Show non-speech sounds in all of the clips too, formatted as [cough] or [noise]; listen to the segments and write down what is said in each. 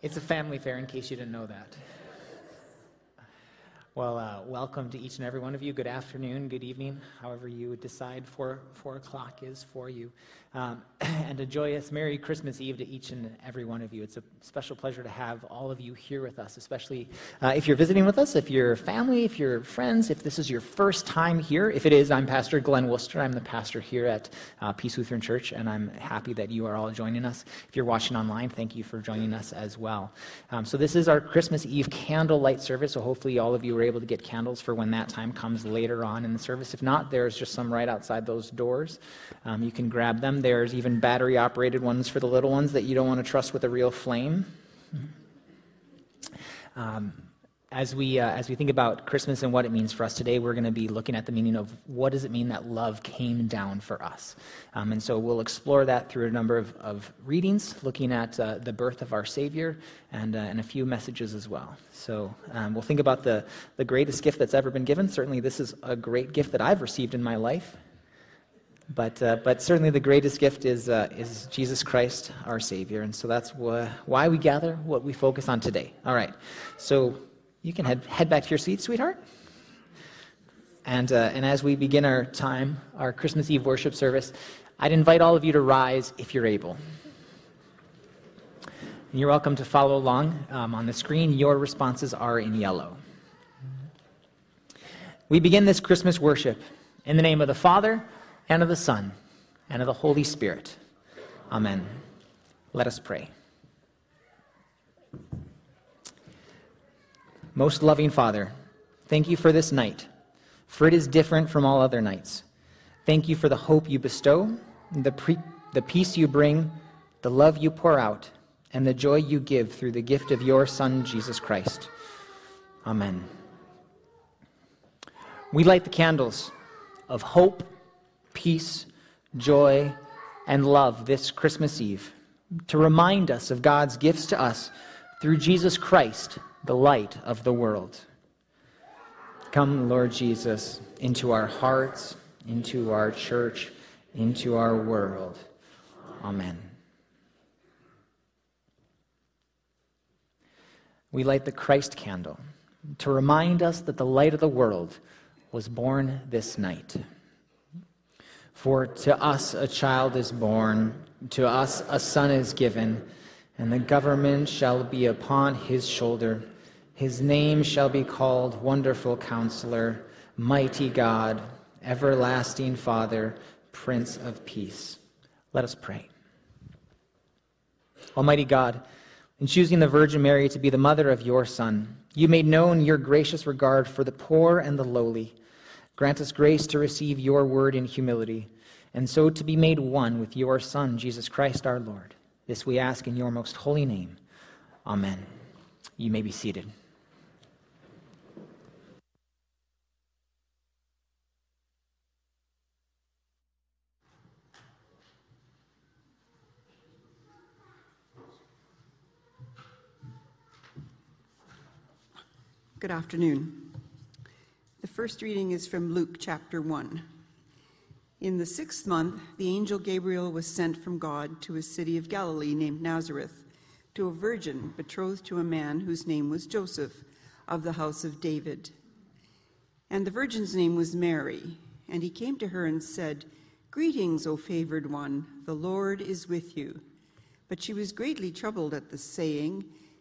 It's a family fair, in case you didn't know that. Well, uh, welcome to each and every one of you. Good afternoon, good evening, however you decide four, four o'clock is for you. Um, [clears throat] and a joyous Merry Christmas Eve to each and every one of you. It's a special pleasure to have all of you here with us, especially uh, if you're visiting with us, if you're family, if you're friends, if this is your first time here. If it is, I'm Pastor Glenn Worcester. I'm the pastor here at uh, Peace Lutheran Church, and I'm happy that you are all joining us. If you're watching online, thank you for joining us as well. Um, so, this is our Christmas Eve candlelight service, so hopefully all of you were able to get candles for when that time comes later on in the service. If not, there's just some right outside those doors. Um, you can grab them. There's even battery operated ones for the little ones that you don't want to trust with a real flame. [laughs] Um, as we, uh, as we think about Christmas and what it means for us today, we're going to be looking at the meaning of what does it mean that love came down for us. Um, and so we'll explore that through a number of, of readings, looking at uh, the birth of our Savior and, uh, and a few messages as well. So um, we'll think about the, the greatest gift that's ever been given. Certainly, this is a great gift that I've received in my life. But, uh, but certainly the greatest gift is, uh, is Jesus Christ, our Savior. And so that's wh- why we gather, what we focus on today. All right. So you can head, head back to your seat, sweetheart. And, uh, and as we begin our time, our Christmas Eve worship service, I'd invite all of you to rise if you're able. And you're welcome to follow along um, on the screen. Your responses are in yellow. We begin this Christmas worship in the name of the Father, and of the Son, and of the Holy Spirit. Amen. Let us pray. Most loving Father, thank you for this night, for it is different from all other nights. Thank you for the hope you bestow, the, pre- the peace you bring, the love you pour out, and the joy you give through the gift of your Son, Jesus Christ. Amen. We light the candles of hope peace, joy, and love this Christmas Eve to remind us of God's gifts to us through Jesus Christ, the light of the world. Come, Lord Jesus, into our hearts, into our church, into our world. Amen. We light the Christ candle to remind us that the light of the world was born this night. For to us a child is born, to us a son is given, and the government shall be upon his shoulder. His name shall be called Wonderful Counselor, Mighty God, Everlasting Father, Prince of Peace. Let us pray. Almighty God, in choosing the Virgin Mary to be the mother of your Son, you made known your gracious regard for the poor and the lowly. Grant us grace to receive your word in humility, and so to be made one with your Son, Jesus Christ our Lord. This we ask in your most holy name. Amen. You may be seated. Good afternoon. The first reading is from Luke chapter 1. In the sixth month, the angel Gabriel was sent from God to a city of Galilee named Nazareth to a virgin betrothed to a man whose name was Joseph of the house of David. And the virgin's name was Mary. And he came to her and said, Greetings, O favored one, the Lord is with you. But she was greatly troubled at the saying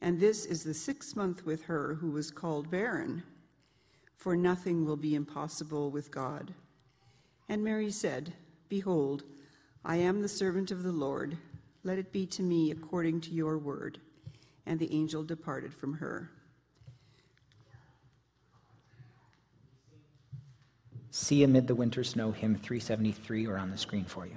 And this is the sixth month with her who was called barren. For nothing will be impossible with God. And Mary said, Behold, I am the servant of the Lord. Let it be to me according to your word. And the angel departed from her. See Amid the Winter Snow, hymn 373, or on the screen for you.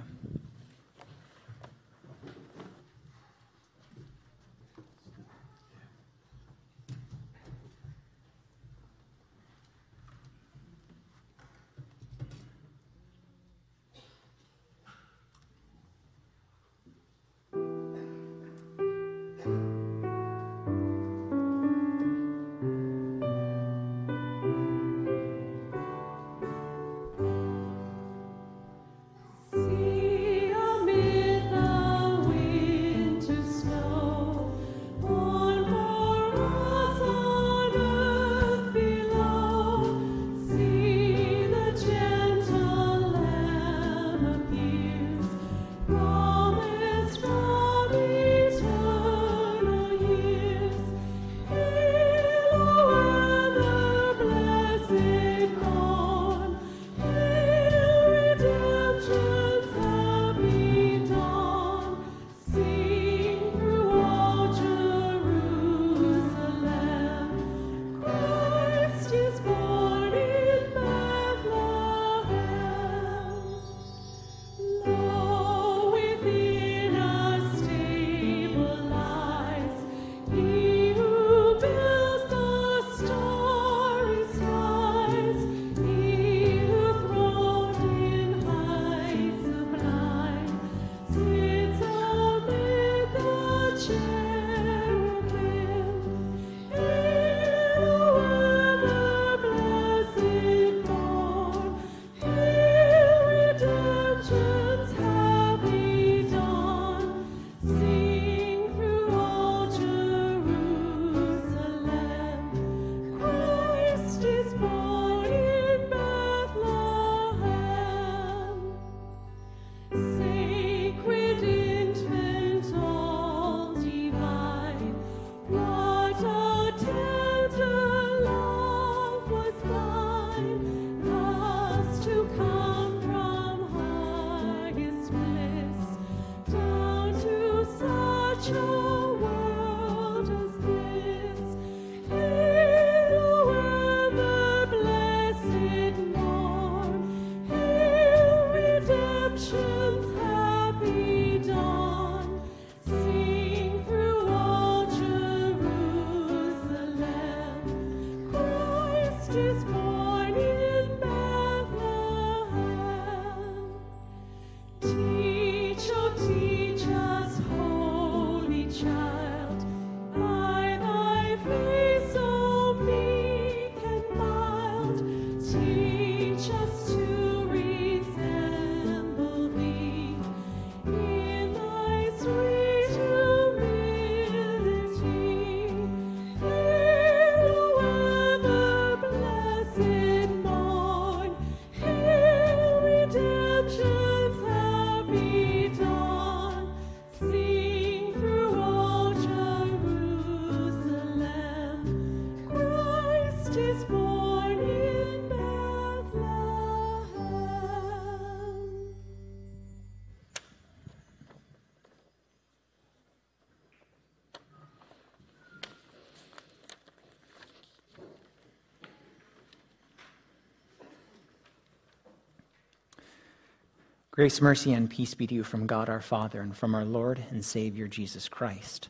Grace, mercy, and peace be to you from God our Father and from our Lord and Savior Jesus Christ.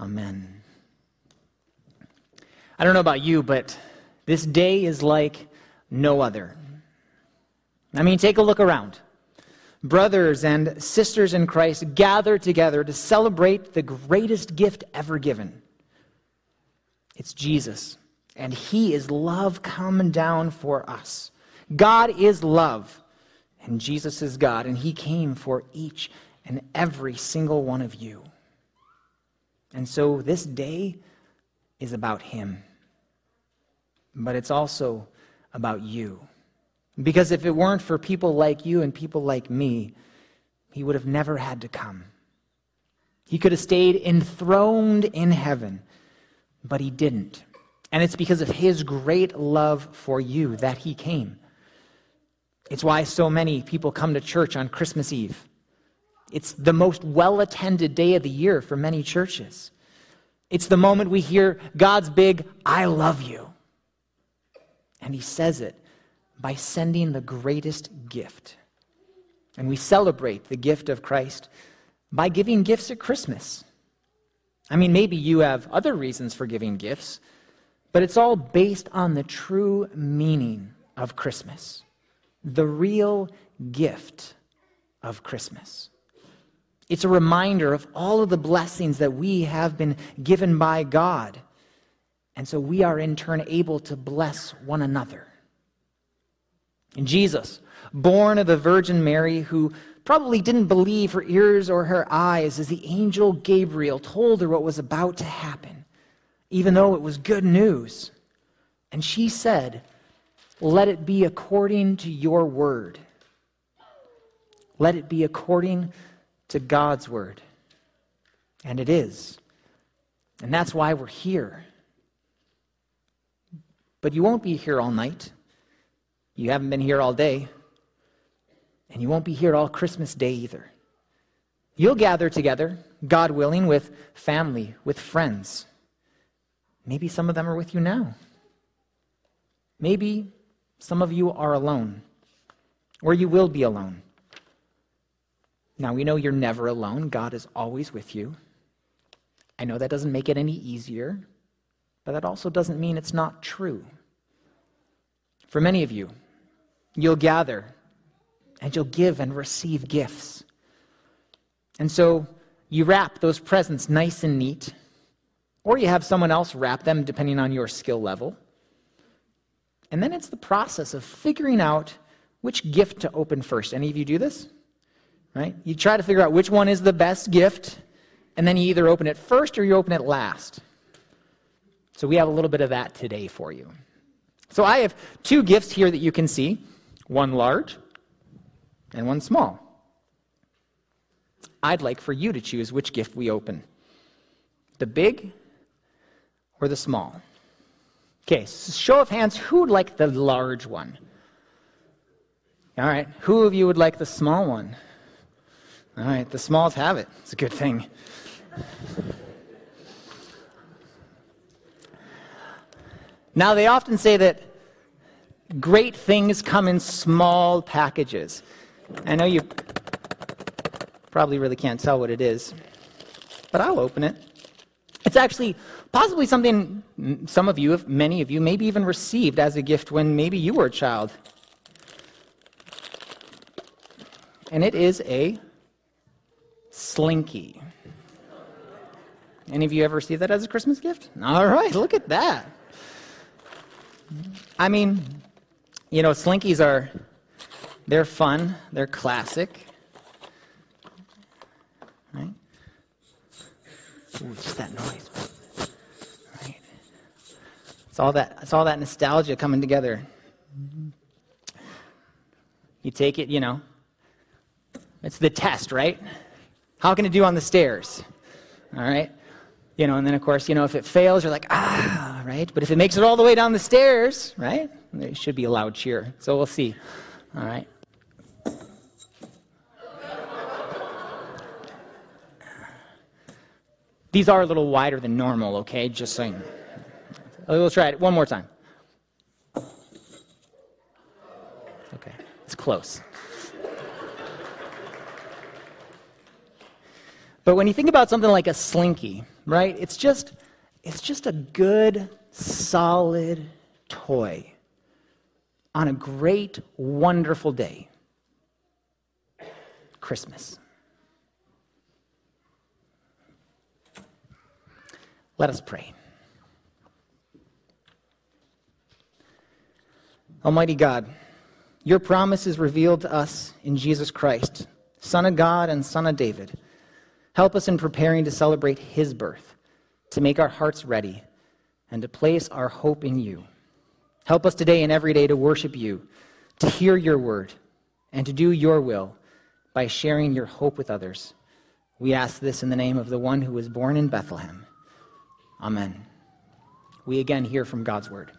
Amen. I don't know about you, but this day is like no other. I mean, take a look around. Brothers and sisters in Christ gather together to celebrate the greatest gift ever given. It's Jesus, and He is love come down for us. God is love. And Jesus is God, and He came for each and every single one of you. And so this day is about Him. But it's also about you. Because if it weren't for people like you and people like me, He would have never had to come. He could have stayed enthroned in heaven, but he didn't. And it's because of his great love for you that he came. It's why so many people come to church on Christmas Eve. It's the most well attended day of the year for many churches. It's the moment we hear God's big, I love you. And he says it by sending the greatest gift. And we celebrate the gift of Christ by giving gifts at Christmas. I mean, maybe you have other reasons for giving gifts, but it's all based on the true meaning of Christmas, the real gift of Christmas. It's a reminder of all of the blessings that we have been given by God. And so we are in turn able to bless one another. And Jesus, born of the Virgin Mary, who probably didn't believe her ears or her eyes as the angel Gabriel told her what was about to happen, even though it was good news. And she said, Let it be according to your word. Let it be according to God's word. And it is. And that's why we're here. But you won't be here all night. You haven't been here all day. And you won't be here all Christmas Day either. You'll gather together, God willing, with family, with friends. Maybe some of them are with you now. Maybe some of you are alone, or you will be alone. Now, we know you're never alone. God is always with you. I know that doesn't make it any easier, but that also doesn't mean it's not true. For many of you, you'll gather and you'll give and receive gifts. And so you wrap those presents nice and neat, or you have someone else wrap them depending on your skill level. And then it's the process of figuring out which gift to open first. Any of you do this? right? You try to figure out which one is the best gift, and then you either open it first or you open it last. So we have a little bit of that today for you. So I have two gifts here that you can see one large and one small. I'd like for you to choose which gift we open the big or the small. Okay, show of hands, who would like the large one? All right, who of you would like the small one? All right, the smalls have it. It's a good thing. Now, they often say that great things come in small packages. I know you probably really can't tell what it is, but I'll open it. It's actually possibly something some of you, many of you, maybe even received as a gift when maybe you were a child. And it is a slinky. Any of you ever see that as a Christmas gift? All right, look at that. I mean, you know, slinkies are they're fun, they're classic. Just that noise. Right. It's all that it's all that nostalgia coming together. You take it, you know. It's the test, right? How can it do on the stairs? All right? You know, and then of course, you know, if it fails, you're like, ah, right? But if it makes it all the way down the stairs, right? There should be a loud cheer. So we'll see. All right? These are a little wider than normal, okay? Just saying. Uh, we'll try it one more time. Okay, it's close. But when you think about something like a slinky, right? It's just it's just a good solid toy on a great wonderful day. Christmas. Let us pray. Almighty God, your promise is revealed to us in Jesus Christ, Son of God and Son of David. Help us in preparing to celebrate his birth, to make our hearts ready, and to place our hope in you. Help us today and every day to worship you, to hear your word, and to do your will by sharing your hope with others. We ask this in the name of the one who was born in Bethlehem. Amen. we again hear from God's word.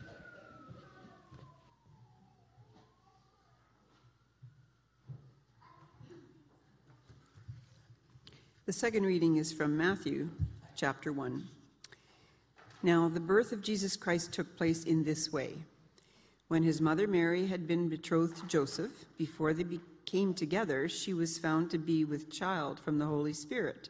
The second reading is from Matthew chapter 1. Now, the birth of Jesus Christ took place in this way. When his mother Mary had been betrothed to Joseph, before they came together, she was found to be with child from the Holy Spirit.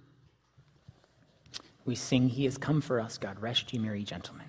We sing, He has come for us, God. Rest ye merry gentlemen.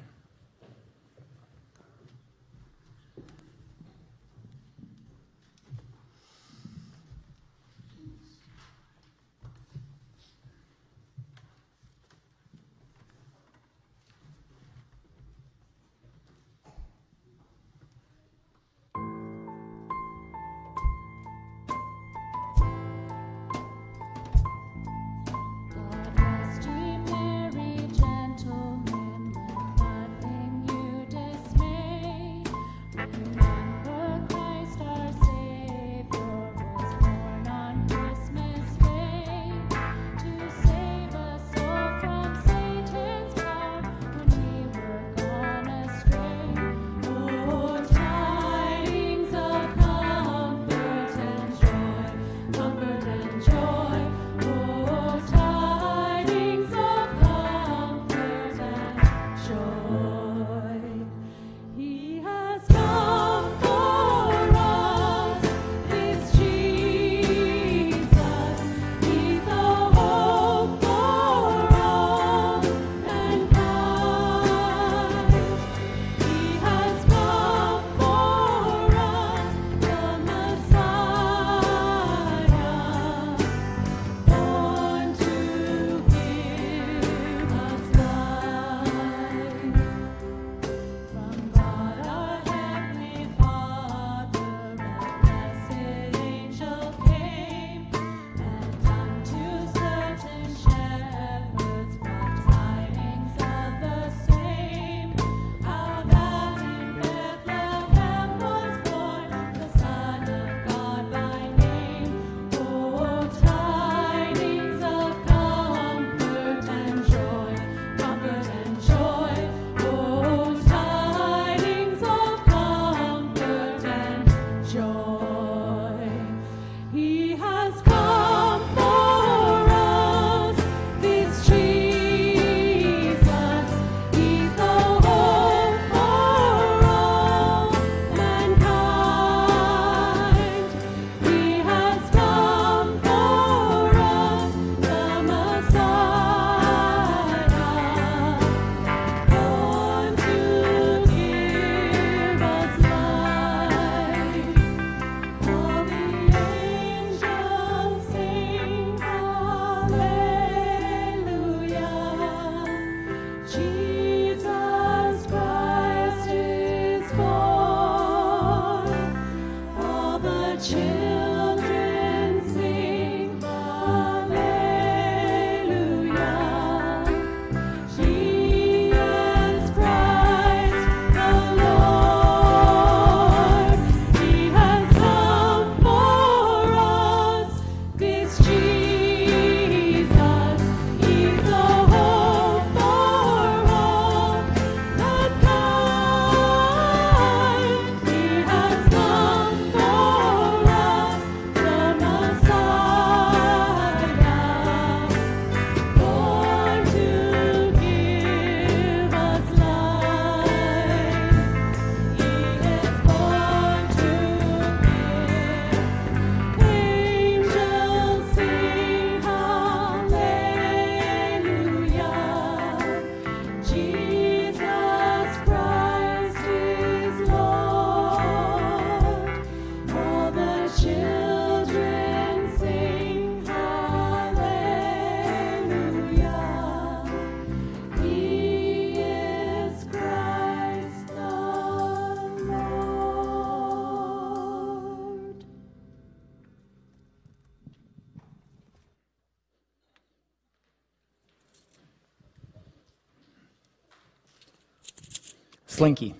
Slinky.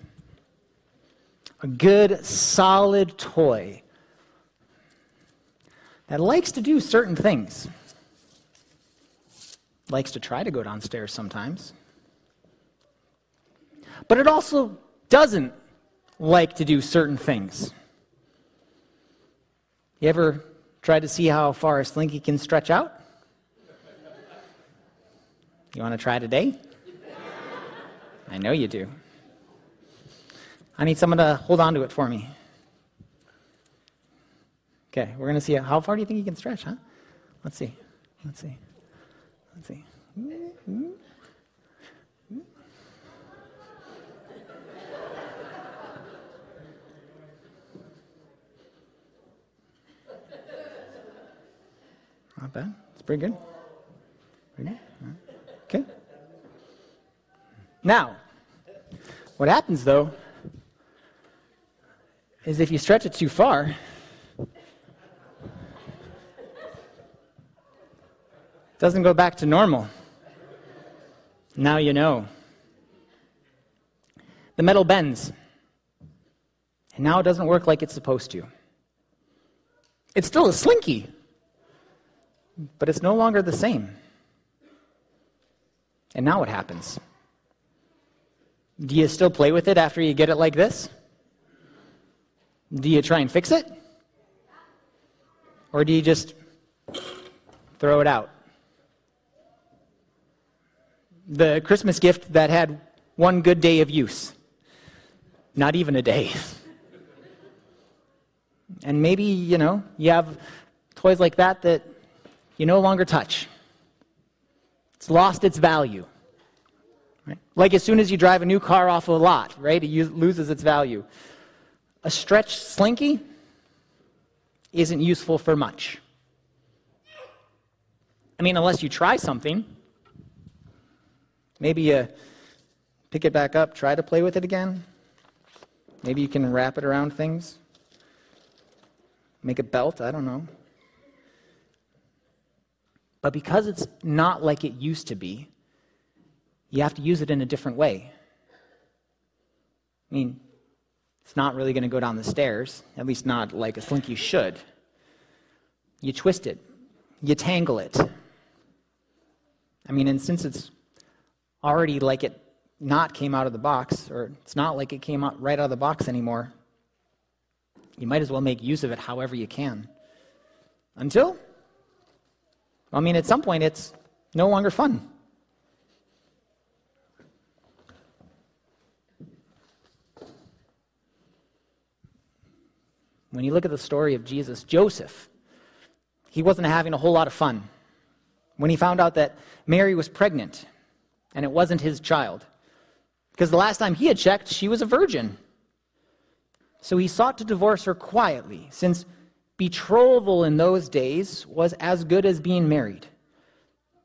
A good, solid toy that likes to do certain things. Likes to try to go downstairs sometimes. But it also doesn't like to do certain things. You ever tried to see how far a slinky can stretch out? You want to try today? I know you do. I need someone to hold on to it for me. Okay, we're going to see how far do you think you can stretch, huh? Let's see. Let's see. Let's see. Not bad. It's pretty good. Pretty good. Okay. Now, what happens though is if you stretch it too far, it doesn't go back to normal. Now you know. The metal bends. And now it doesn't work like it's supposed to. It's still a slinky, but it's no longer the same. And now what happens? Do you still play with it after you get it like this? Do you try and fix it? Or do you just throw it out? The Christmas gift that had one good day of use, not even a day. [laughs] And maybe, you know, you have toys like that that you no longer touch. It's lost its value. Right? Like as soon as you drive a new car off a lot, right? It loses its value. A stretched slinky isn't useful for much. I mean, unless you try something. Maybe you pick it back up, try to play with it again. Maybe you can wrap it around things. Make a belt, I don't know. But because it's not like it used to be, you have to use it in a different way. I mean, it's not really going to go down the stairs, at least not like a slinky should. You twist it, you tangle it. I mean, and since it's already like it not came out of the box, or it's not like it came out right out of the box anymore, you might as well make use of it however you can. Until, I mean, at some point, it's no longer fun. When you look at the story of Jesus, Joseph, he wasn't having a whole lot of fun when he found out that Mary was pregnant and it wasn't his child. Because the last time he had checked, she was a virgin. So he sought to divorce her quietly, since betrothal in those days was as good as being married.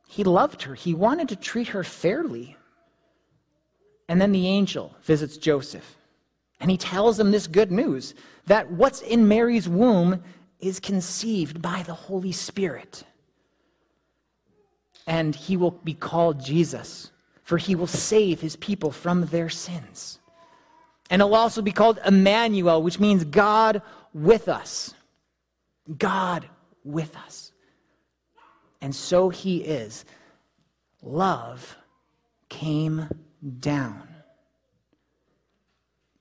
He loved her, he wanted to treat her fairly. And then the angel visits Joseph, and he tells them this good news that what's in Mary's womb is conceived by the Holy Spirit. And he will be called Jesus, for he will save his people from their sins. And he'll also be called Emmanuel, which means God with us. God with us. And so he is. Love came down.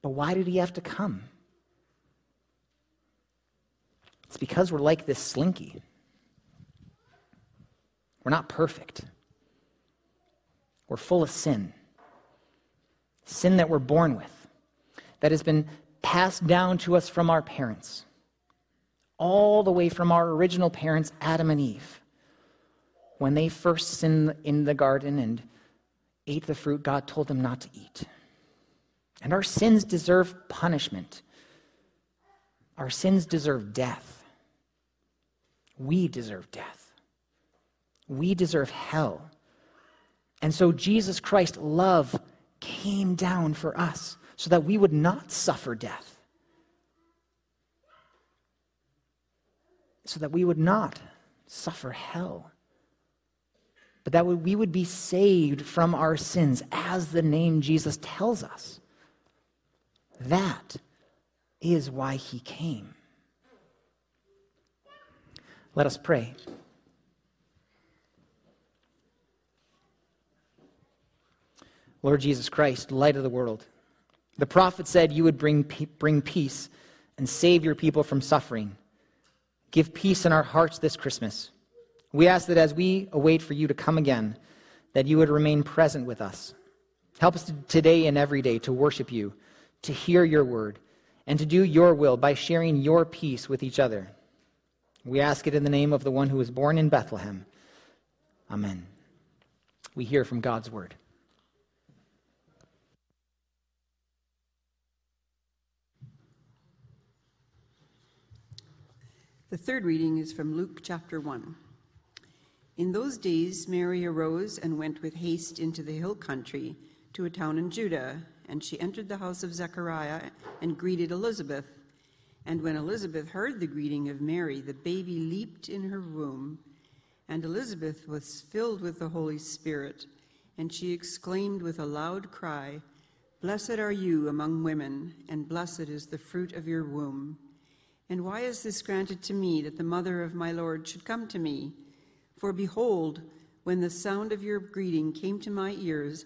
But why did he have to come? It's because we're like this slinky. We're not perfect. We're full of sin. Sin that we're born with, that has been passed down to us from our parents, all the way from our original parents, Adam and Eve. When they first sinned in the garden and ate the fruit God told them not to eat. And our sins deserve punishment. Our sins deserve death. We deserve death. We deserve hell. And so Jesus Christ, love, came down for us so that we would not suffer death. So that we would not suffer hell. But that we would be saved from our sins, as the name Jesus tells us. That is why he came. Let us pray. Lord Jesus Christ, light of the world, the prophet said you would bring, bring peace and save your people from suffering. Give peace in our hearts this Christmas. We ask that as we await for you to come again, that you would remain present with us. Help us today and every day to worship you, to hear your word, and to do your will by sharing your peace with each other. We ask it in the name of the one who was born in Bethlehem. Amen. We hear from God's word. The third reading is from Luke chapter 1. In those days, Mary arose and went with haste into the hill country to a town in Judah, and she entered the house of Zechariah and greeted Elizabeth. And when Elizabeth heard the greeting of Mary, the baby leaped in her womb. And Elizabeth was filled with the Holy Spirit, and she exclaimed with a loud cry, Blessed are you among women, and blessed is the fruit of your womb. And why is this granted to me that the mother of my Lord should come to me? For behold, when the sound of your greeting came to my ears,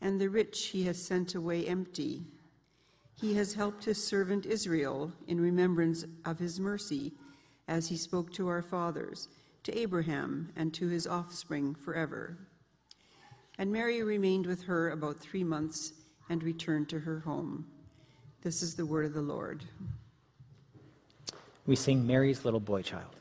and the rich he has sent away empty. He has helped his servant Israel in remembrance of his mercy, as he spoke to our fathers, to Abraham, and to his offspring forever. And Mary remained with her about three months and returned to her home. This is the word of the Lord we sing Mary's Little Boy Child.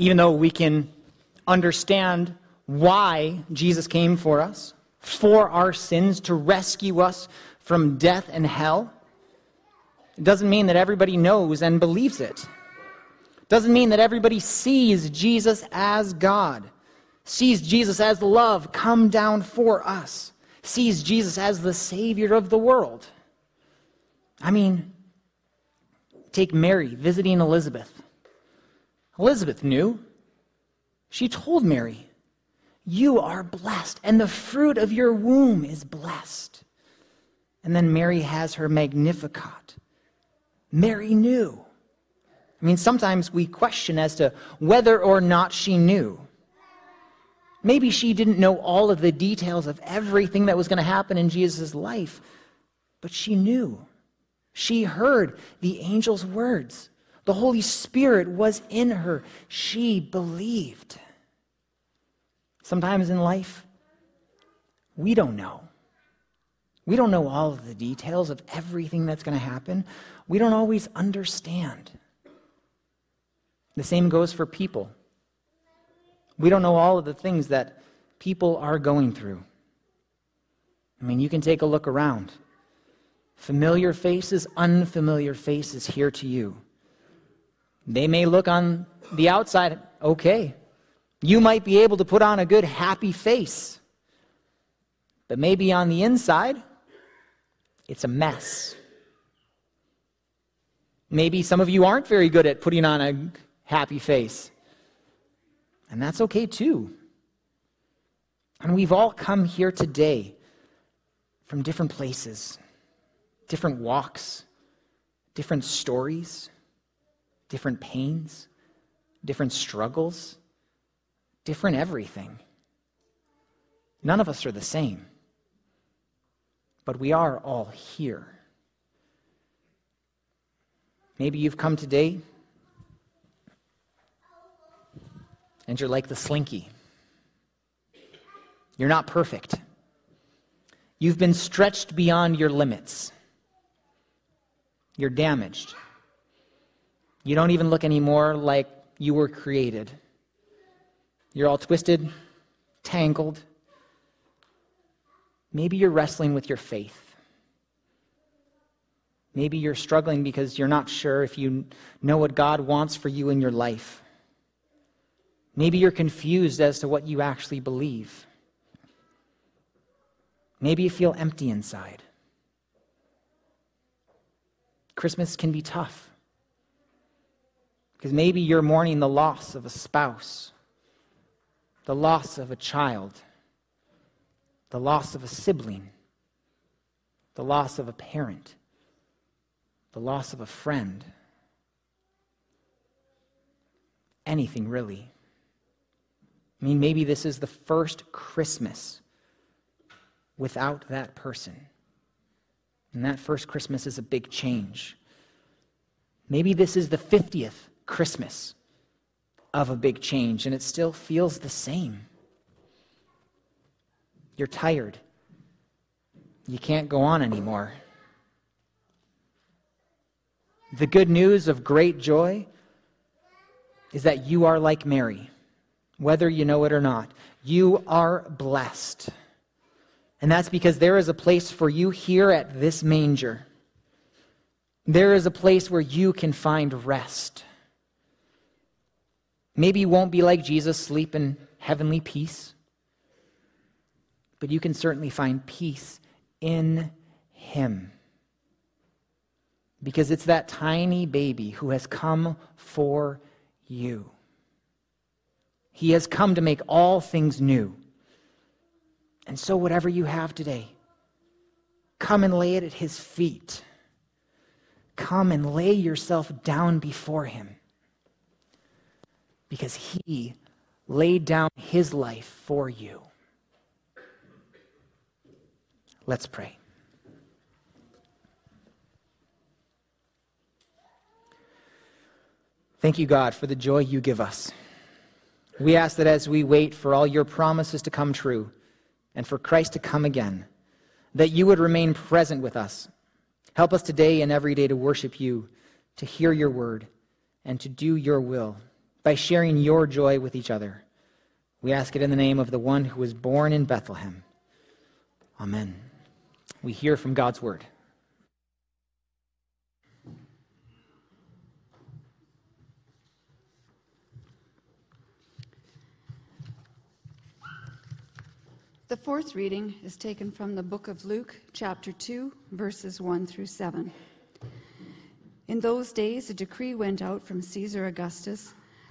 Even though we can understand why Jesus came for us, for our sins, to rescue us from death and hell, it doesn't mean that everybody knows and believes it. it doesn't mean that everybody sees Jesus as God, sees Jesus as love come down for us, sees Jesus as the Savior of the world. I mean, take Mary visiting Elizabeth. Elizabeth knew. She told Mary, You are blessed, and the fruit of your womb is blessed. And then Mary has her Magnificat. Mary knew. I mean, sometimes we question as to whether or not she knew. Maybe she didn't know all of the details of everything that was going to happen in Jesus' life, but she knew. She heard the angel's words. The Holy Spirit was in her. She believed. Sometimes in life, we don't know. We don't know all of the details of everything that's going to happen. We don't always understand. The same goes for people. We don't know all of the things that people are going through. I mean, you can take a look around. Familiar faces, unfamiliar faces here to you. They may look on the outside okay. You might be able to put on a good, happy face. But maybe on the inside, it's a mess. Maybe some of you aren't very good at putting on a happy face. And that's okay too. And we've all come here today from different places, different walks, different stories, different pains, different struggles, different everything. None of us are the same, but we are all here. Maybe you've come today and you're like the slinky. You're not perfect. You've been stretched beyond your limits. You're damaged. You don't even look anymore like you were created. You're all twisted, tangled. Maybe you're wrestling with your faith. Maybe you're struggling because you're not sure if you know what God wants for you in your life. Maybe you're confused as to what you actually believe. Maybe you feel empty inside. Christmas can be tough because maybe you're mourning the loss of a spouse, the loss of a child, the loss of a sibling, the loss of a parent, the loss of a friend. Anything really. I mean, maybe this is the first Christmas without that person. And that first Christmas is a big change. Maybe this is the 50th Christmas of a big change, and it still feels the same. You're tired. You can't go on anymore. The good news of great joy is that you are like Mary whether you know it or not. You are blessed. And that's because there is a place for you here at this manger. There is a place where you can find rest. Maybe you won't be like Jesus, sleep in heavenly peace, but you can certainly find peace in Him. Because it's that tiny baby who has come for you. He has come to make all things new. And so, whatever you have today, come and lay it at his feet. Come and lay yourself down before him. Because he laid down his life for you. Let's pray. Thank you, God, for the joy you give us. We ask that as we wait for all your promises to come true and for Christ to come again, that you would remain present with us. Help us today and every day to worship you, to hear your word, and to do your will by sharing your joy with each other. We ask it in the name of the one who was born in Bethlehem. Amen. We hear from God's word. The fourth reading is taken from the book of Luke, chapter 2, verses 1 through 7. In those days, a decree went out from Caesar Augustus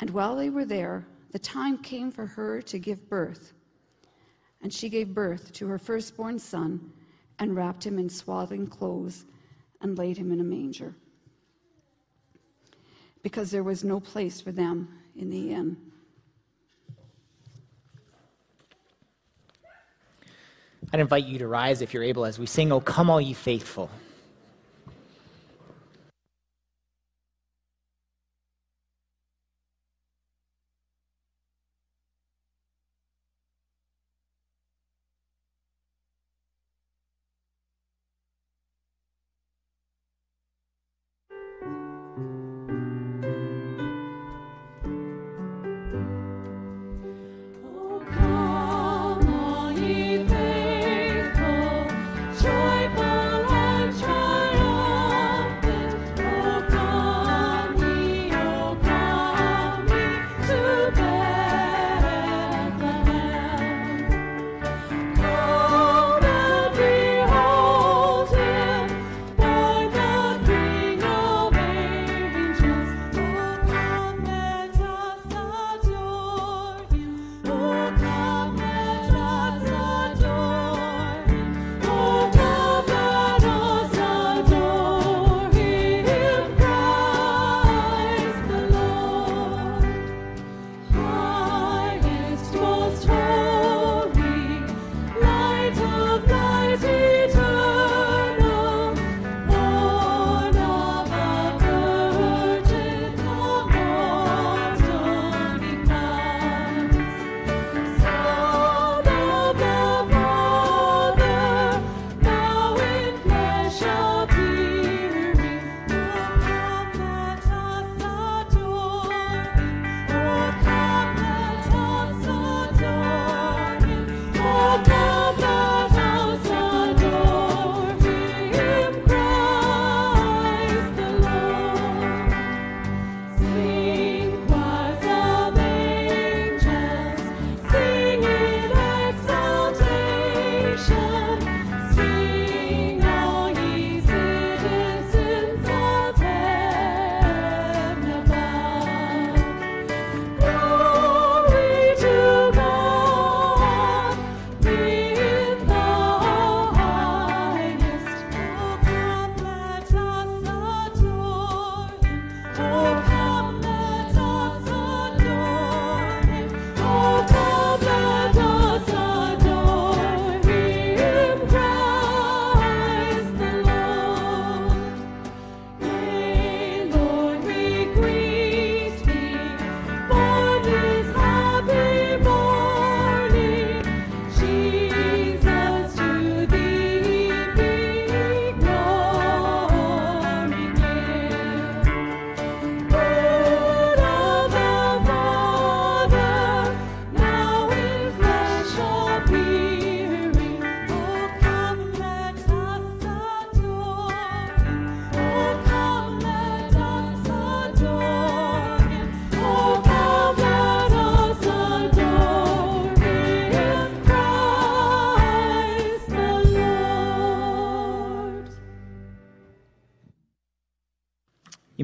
And while they were there, the time came for her to give birth. And she gave birth to her firstborn son, and wrapped him in swaddling clothes, and laid him in a manger. Because there was no place for them in the inn. I'd invite you to rise if you're able as we sing, Oh, come all ye faithful.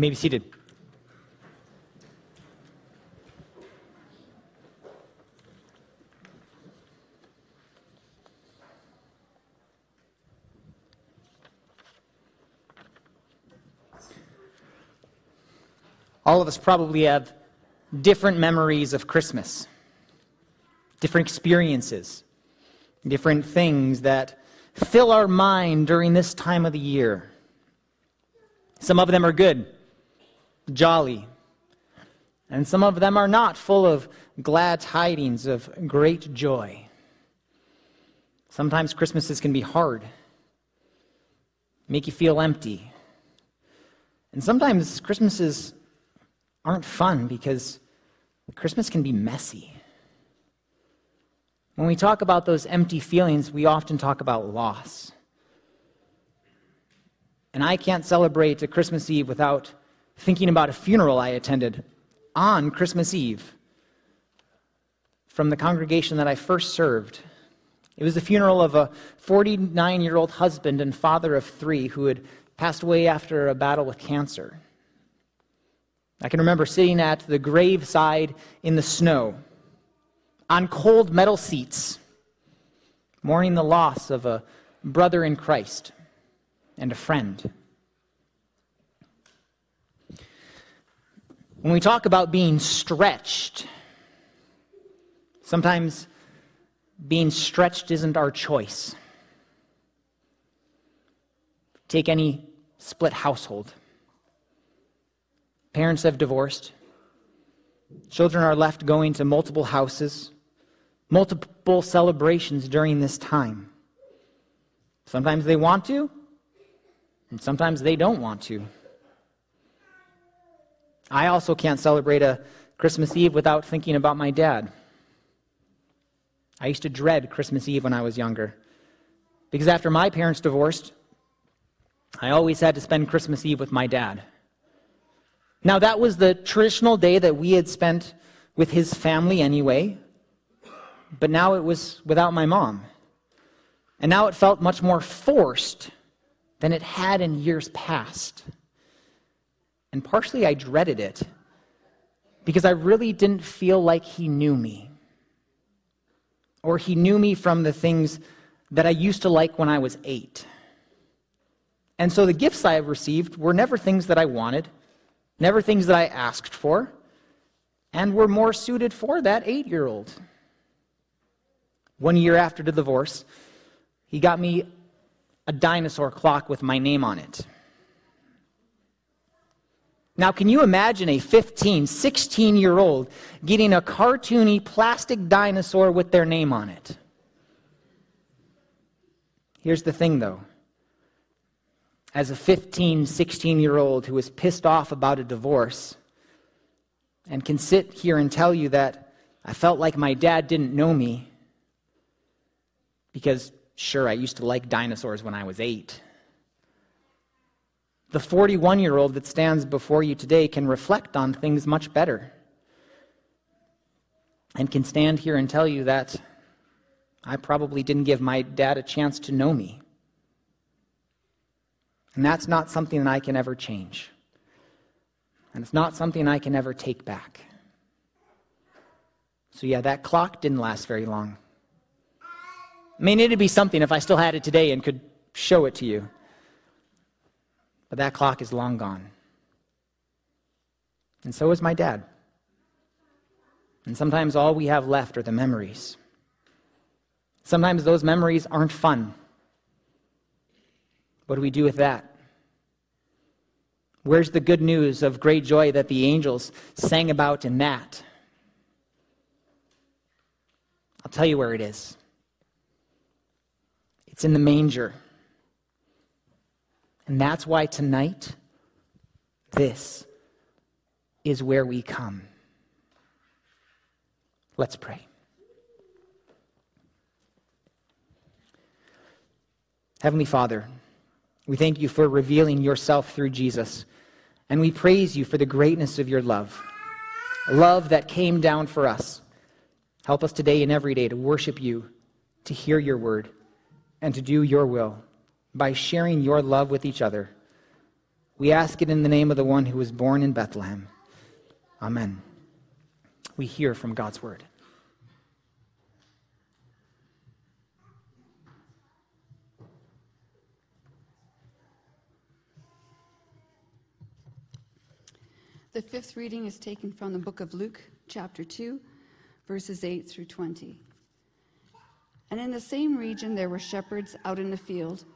May be seated. All of us probably have different memories of Christmas, different experiences, different things that fill our mind during this time of the year. Some of them are good, jolly, and some of them are not full of glad tidings of great joy. Sometimes Christmases can be hard, make you feel empty. And sometimes Christmases aren't fun because Christmas can be messy. When we talk about those empty feelings, we often talk about loss. And I can't celebrate a Christmas Eve without thinking about a funeral I attended on Christmas Eve from the congregation that I first served. It was the funeral of a 49 year old husband and father of three who had passed away after a battle with cancer. I can remember sitting at the graveside in the snow on cold metal seats, mourning the loss of a brother in Christ and a friend. When we talk about being stretched, sometimes being stretched isn't our choice. Take any split household. Parents have divorced. Children are left going to multiple houses, multiple celebrations during this time. Sometimes they want to, and sometimes they don't want to. I also can't celebrate a Christmas Eve without thinking about my dad. I used to dread Christmas Eve when I was younger. Because after my parents divorced, I always had to spend Christmas Eve with my dad. Now, that was the traditional day that we had spent with his family anyway, but now it was without my mom. And now it felt much more forced than it had in years past. And partially I dreaded it because I really didn't feel like he knew me. Or he knew me from the things that I used to like when I was eight. And so the gifts I have received were never things that I wanted never things that I asked for, and were more suited for that eight year old. One year after the divorce, he got me a dinosaur clock with my name on it. Now, can you imagine a 15, 16 year old getting a cartoony plastic dinosaur with their name on it? Here's the thing, though as a 15, 16 year old who is pissed off about a divorce and can sit here and tell you that I felt like my dad didn't know me because, sure, I used to like dinosaurs when I was eight. The 41 year old that stands before you today can reflect on things much better and can stand here and tell you that I probably didn't give my dad a chance to know me. And that's not something that I can ever change. And it's not something I can ever take back. So, yeah, that clock didn't last very long. I mean, it'd be something if I still had it today and could show it to you. But that clock is long gone. And so is my dad. And sometimes all we have left are the memories. Sometimes those memories aren't fun. What do we do with that? Where's the good news of great joy that the angels sang about in that? I'll tell you where it is. It's in the manger. And that's why tonight, this is where we come. Let's pray. Heavenly Father, we thank you for revealing yourself through Jesus. And we praise you for the greatness of your love, love that came down for us. Help us today and every day to worship you, to hear your word, and to do your will by sharing your love with each other. We ask it in the name of the one who was born in Bethlehem. Amen. We hear from God's word. The fifth reading is taken from the book of Luke, chapter 2, verses 8 through 20. And in the same region there were shepherds out in the field,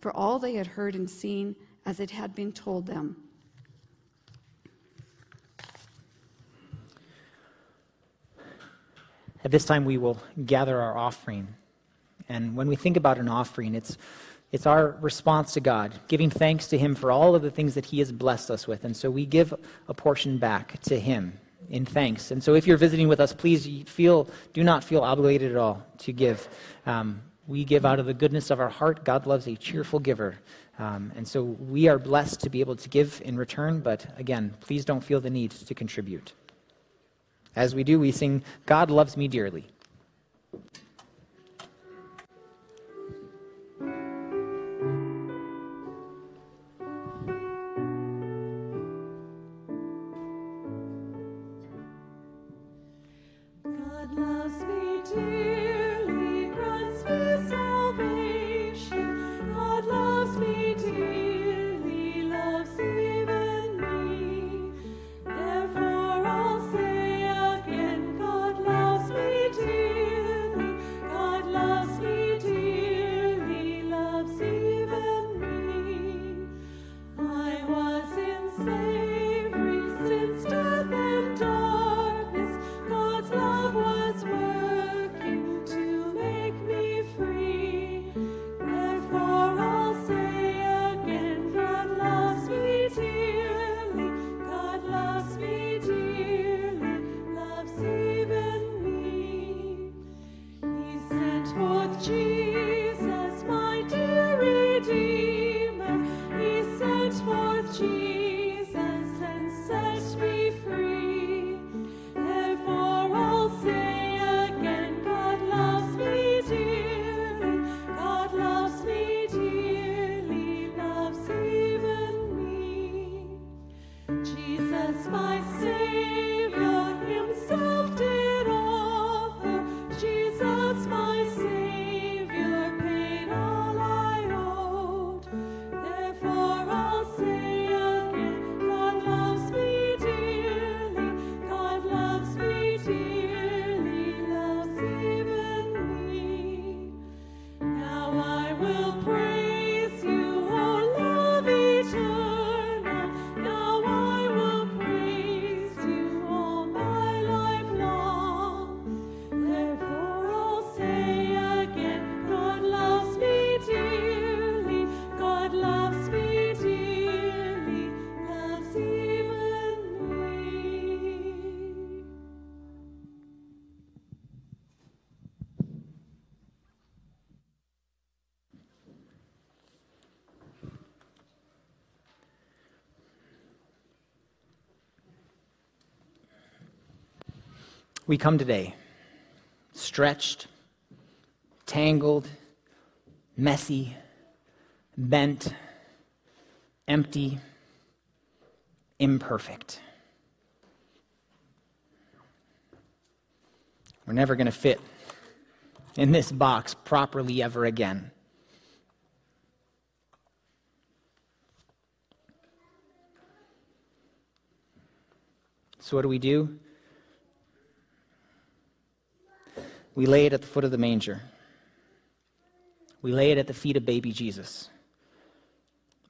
for all they had heard and seen as it had been told them. At this time, we will gather our offering. And when we think about an offering, it's it's our response to God, giving thanks to Him for all of the things that He has blessed us with. And so we give a portion back to Him in thanks. And so if you're visiting with us, please feel, do not feel obligated at all to give. Um, we give out of the goodness of our heart. God loves a cheerful giver. Um, and so we are blessed to be able to give in return, but again, please don't feel the need to contribute. As we do, we sing, God loves me dearly. We come today stretched, tangled, messy, bent, empty, imperfect. We're never going to fit in this box properly ever again. So, what do we do? We lay it at the foot of the manger. We lay it at the feet of baby Jesus.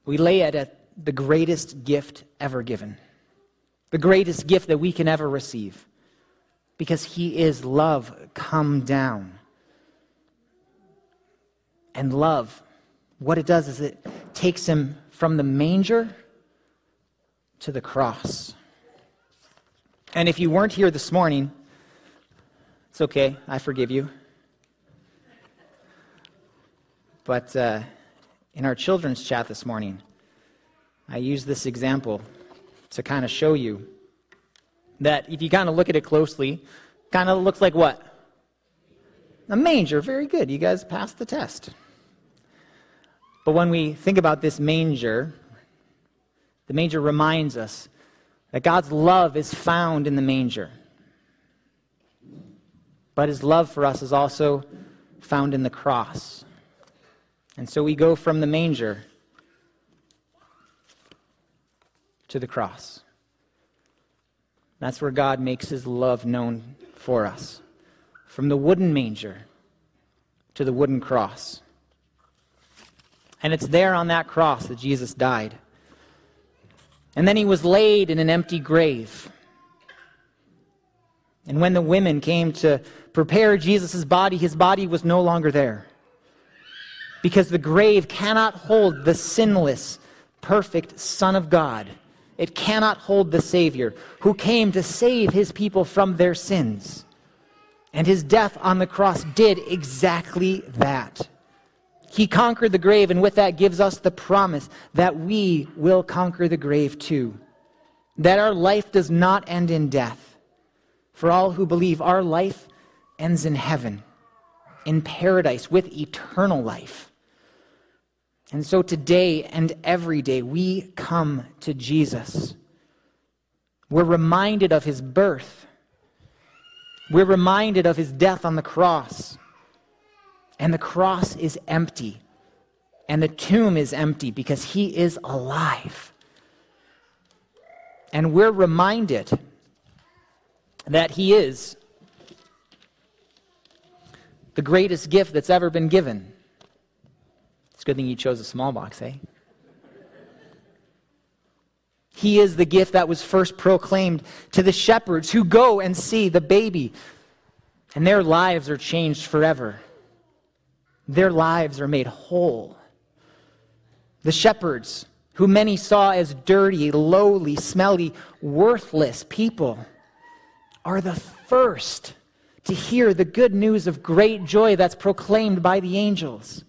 We lay it at the greatest gift ever given, the greatest gift that we can ever receive, because He is love come down. And love, what it does is it takes Him from the manger to the cross. And if you weren't here this morning, it's okay, I forgive you. But uh, in our children's chat this morning, I used this example to kind of show you that if you kind of look at it closely, kind of looks like what? A manger. Very good. You guys passed the test. But when we think about this manger, the manger reminds us that God's love is found in the manger. But his love for us is also found in the cross. And so we go from the manger to the cross. That's where God makes his love known for us. From the wooden manger to the wooden cross. And it's there on that cross that Jesus died. And then he was laid in an empty grave. And when the women came to prepare Jesus' body, his body was no longer there because the grave cannot hold the sinless, perfect Son of God. It cannot hold the Savior who came to save his people from their sins. And his death on the cross did exactly that. He conquered the grave, and with that gives us the promise that we will conquer the grave too. That our life does not end in death. For all who believe, our life ends in heaven, in paradise, with eternal life. And so today and every day, we come to Jesus. We're reminded of his birth. We're reminded of his death on the cross. And the cross is empty. And the tomb is empty because he is alive. And we're reminded that he is the greatest gift that's ever been given. It's a good thing you chose a small box, eh? He is the gift that was first proclaimed to the shepherds who go and see the baby, and their lives are changed forever. Their lives are made whole. The shepherds, who many saw as dirty, lowly, smelly, worthless people, are the first to hear the good news of great joy that's proclaimed by the angels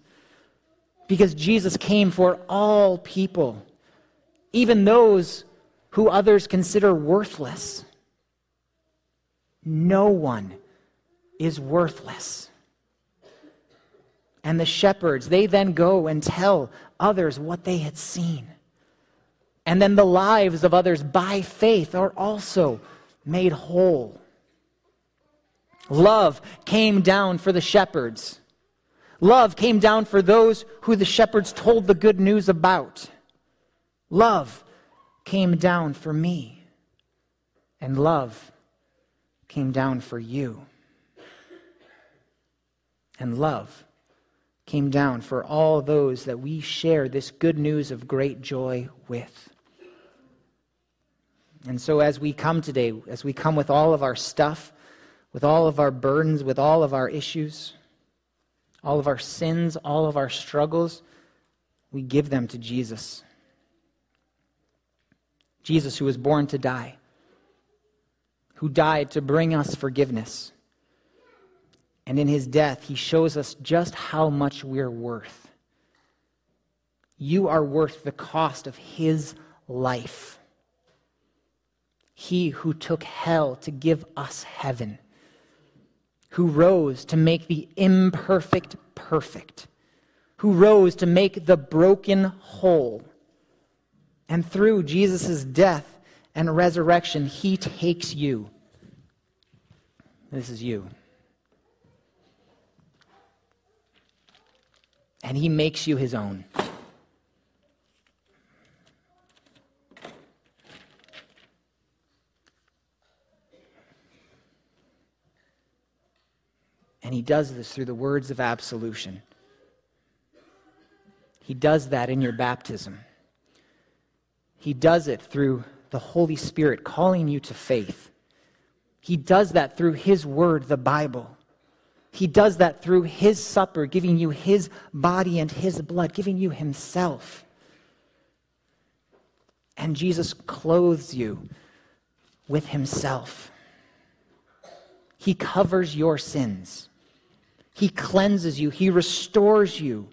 because Jesus came for all people, even those who others consider worthless. No one is worthless. And the shepherds, they then go and tell others what they had seen. And then the lives of others by faith are also made whole. Love came down for the shepherds Love came down for those who the shepherds told the good news about. Love came down for me. And love came down for you. And love came down for all those that we share this good news of great joy with. And so, as we come today, as we come with all of our stuff, with all of our burdens, with all of our issues, all of our sins, all of our struggles, we give them to Jesus. Jesus, who was born to die, who died to bring us forgiveness. And in his death, he shows us just how much we're worth. You are worth the cost of his life. He who took hell to give us heaven who rose to make the imperfect perfect, who rose to make the broken whole. And through Jesus' death and resurrection, he takes you. This is you. And he makes you his own. And he does this through the words of absolution. He does that in your baptism. He does it through the Holy Spirit calling you to faith. He does that through His Word, the Bible. He does that through His supper, giving you His body and His blood, giving you Himself. And Jesus clothes you with Himself. He covers your sins. He cleanses you. He restores you.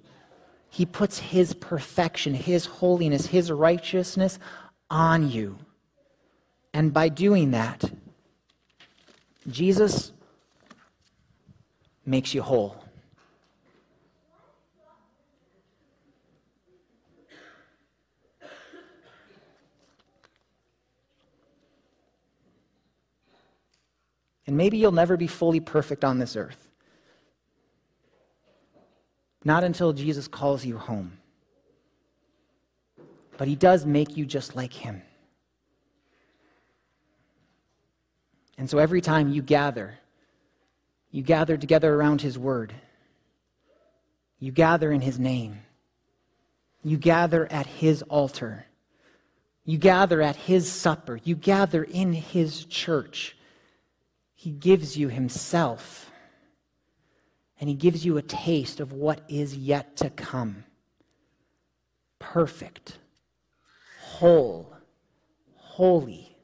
He puts His perfection, His holiness, His righteousness on you. And by doing that, Jesus makes you whole. And maybe you'll never be fully perfect on this earth. Not until Jesus calls you home. But he does make you just like him. And so every time you gather, you gather together around his word. You gather in his name. You gather at his altar. You gather at his supper. You gather in his church. He gives you himself. And he gives you a taste of what is yet to come. Perfect, whole, holy,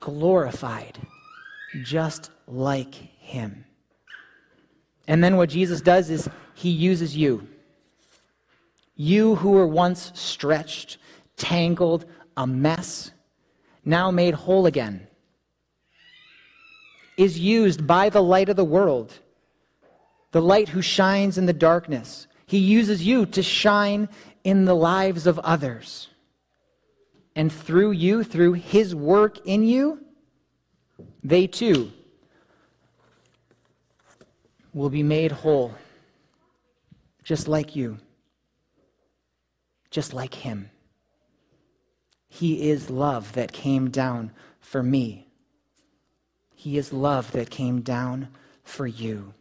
glorified just like him. And then what Jesus does is he uses you. You who were once stretched, tangled, a mess, now made whole again, is used by the light of the world, the light who shines in the darkness. He uses you to shine in the lives of others. And through you, through his work in you, they too will be made whole, just like you, just like Him. He is love that came down for me. He is love that came down for you.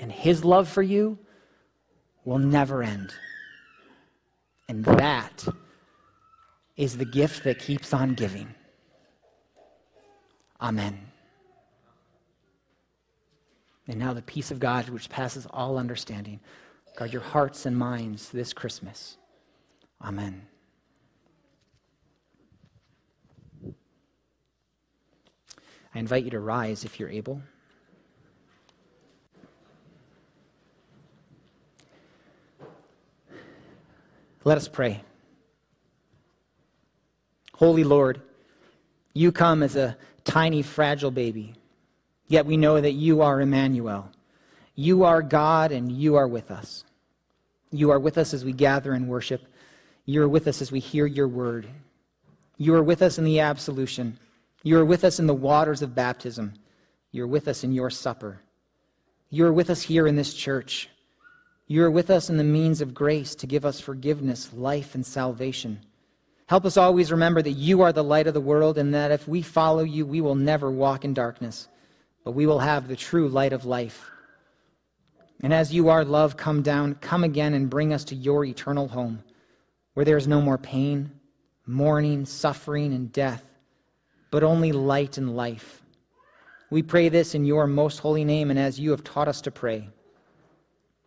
And His love for you will never end. And that is the gift that keeps on giving. Amen. And now the peace of God, which passes all understanding, guard your hearts and minds this Christmas. Amen. I invite you to rise if you're able. Let us pray. Holy Lord, you come as a tiny, fragile baby. Yet we know that you are Emmanuel. You are God and you are with us. You are with us as we gather and worship. You are with us as we hear your word. You are with us in the absolution. You are with us in the waters of baptism. You are with us in your supper. You are with us here in this church. You are with us in the means of grace to give us forgiveness, life, and salvation. Help us always remember that you are the light of the world and that if we follow you, we will never walk in darkness, but we will have the true light of life. And as you are love, come down, come again and bring us to your eternal home, where there is no more pain, mourning, suffering, and death, but only light and life. We pray this in your most holy name and as you have taught us to pray.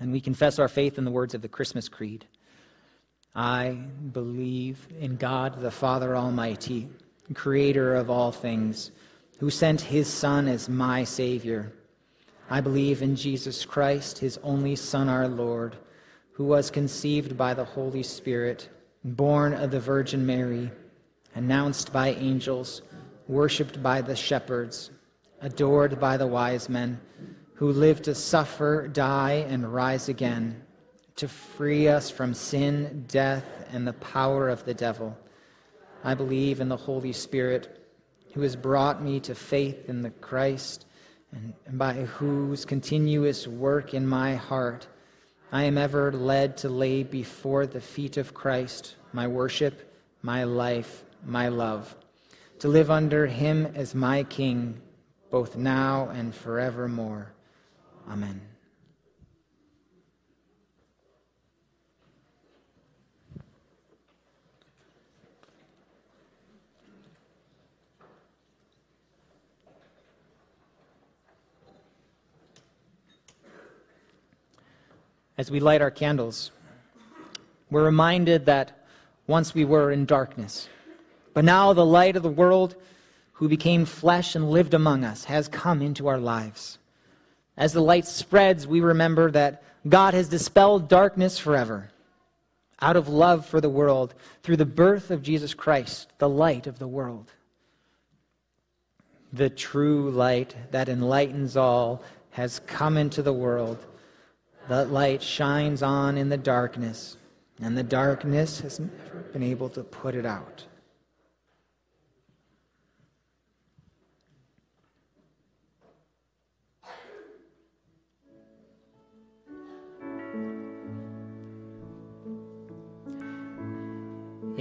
And we confess our faith in the words of the Christmas Creed. I believe in God the Father Almighty, creator of all things, who sent his Son as my Savior. I believe in Jesus Christ, his only Son, our Lord, who was conceived by the Holy Spirit, born of the Virgin Mary, announced by angels, worshipped by the shepherds, adored by the wise men, who lived to suffer, die, and rise again, to free us from sin, death, and the power of the devil. I believe in the Holy Spirit, who has brought me to faith in the Christ and by whose continuous work in my heart I am ever led to lay before the feet of Christ my worship, my life, my love, to live under him as my King, both now and forevermore. Amen. as we light our candles, we're reminded that once we were in darkness, but now the light of the world, who became flesh and lived among us, has come into our lives. As the light spreads, we remember that God has dispelled darkness forever. Out of love for the world, through the birth of Jesus Christ, the light of the world. The true light that enlightens all has come into the world that light shines on in the darkness, and the darkness has never been able to put it out.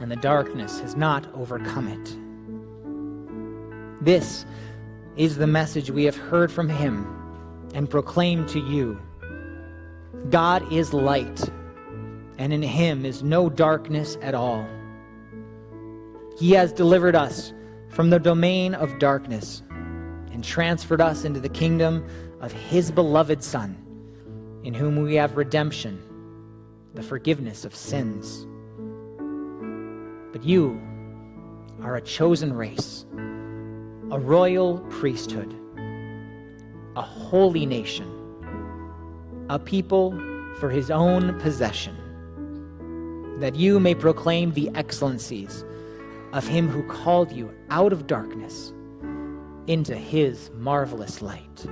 and the darkness has not overcome it. This is the message we have heard from him and proclaimed to you God is light, and in him is no darkness at all. He has delivered us from the domain of darkness and transferred us into the kingdom of his beloved Son, in whom we have redemption, the forgiveness of sins. But you are a chosen race, a royal priesthood, a holy nation a people for his own possession, that you may proclaim the excellencies of him who called you out of darkness into his marvelous light.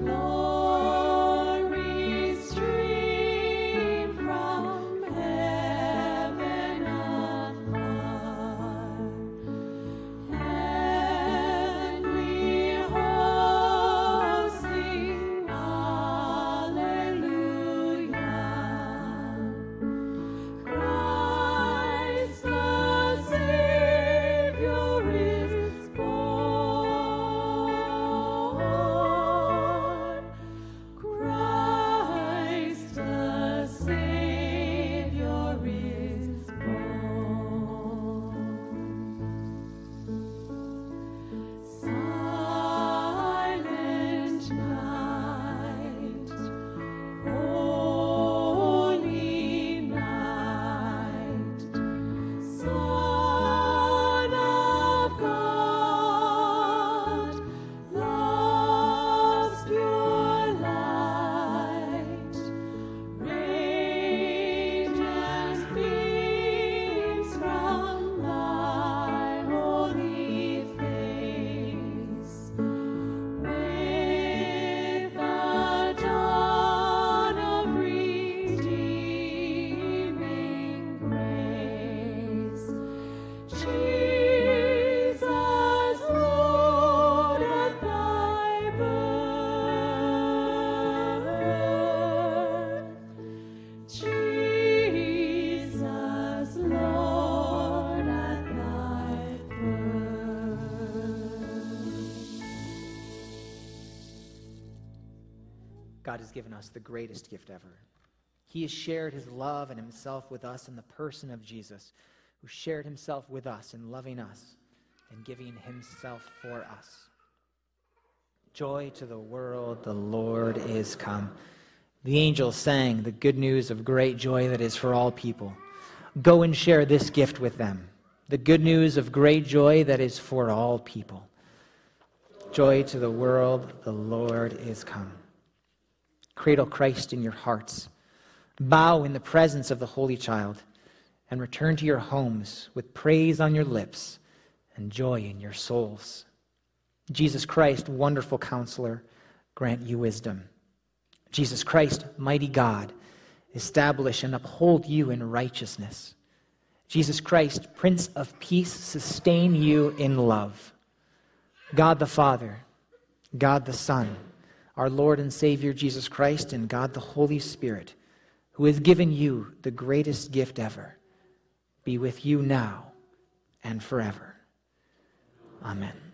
Lord. God has given us the greatest gift ever. He has shared his love and himself with us in the person of Jesus, who shared himself with us in loving us and giving himself for us. Joy to the world, the Lord is come. The angels sang the good news of great joy that is for all people. Go and share this gift with them the good news of great joy that is for all people. Joy to the world, the Lord is come. Cradle Christ in your hearts. Bow in the presence of the Holy Child and return to your homes with praise on your lips and joy in your souls. Jesus Christ, wonderful counselor, grant you wisdom. Jesus Christ, mighty God, establish and uphold you in righteousness. Jesus Christ, Prince of Peace, sustain you in love. God the Father, God the Son, our Lord and Savior Jesus Christ, and God the Holy Spirit, who has given you the greatest gift ever, be with you now and forever. Amen.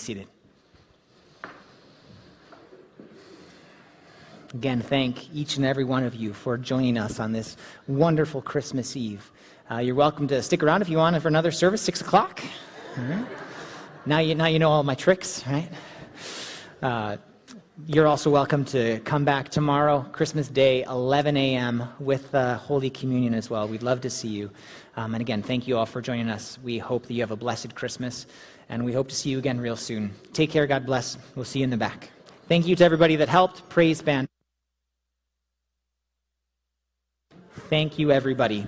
Seated. Again, thank each and every one of you for joining us on this wonderful Christmas Eve. Uh, you're welcome to stick around if you want for another service, 6 o'clock. Right. Now, you, now you know all my tricks, right? Uh, you're also welcome to come back tomorrow, Christmas Day, 11 a.m., with uh, Holy Communion as well. We'd love to see you. Um, and again, thank you all for joining us. We hope that you have a blessed Christmas and we hope to see you again real soon. Take care. God bless. We'll see you in the back. Thank you to everybody that helped. Praise band. Thank you, everybody.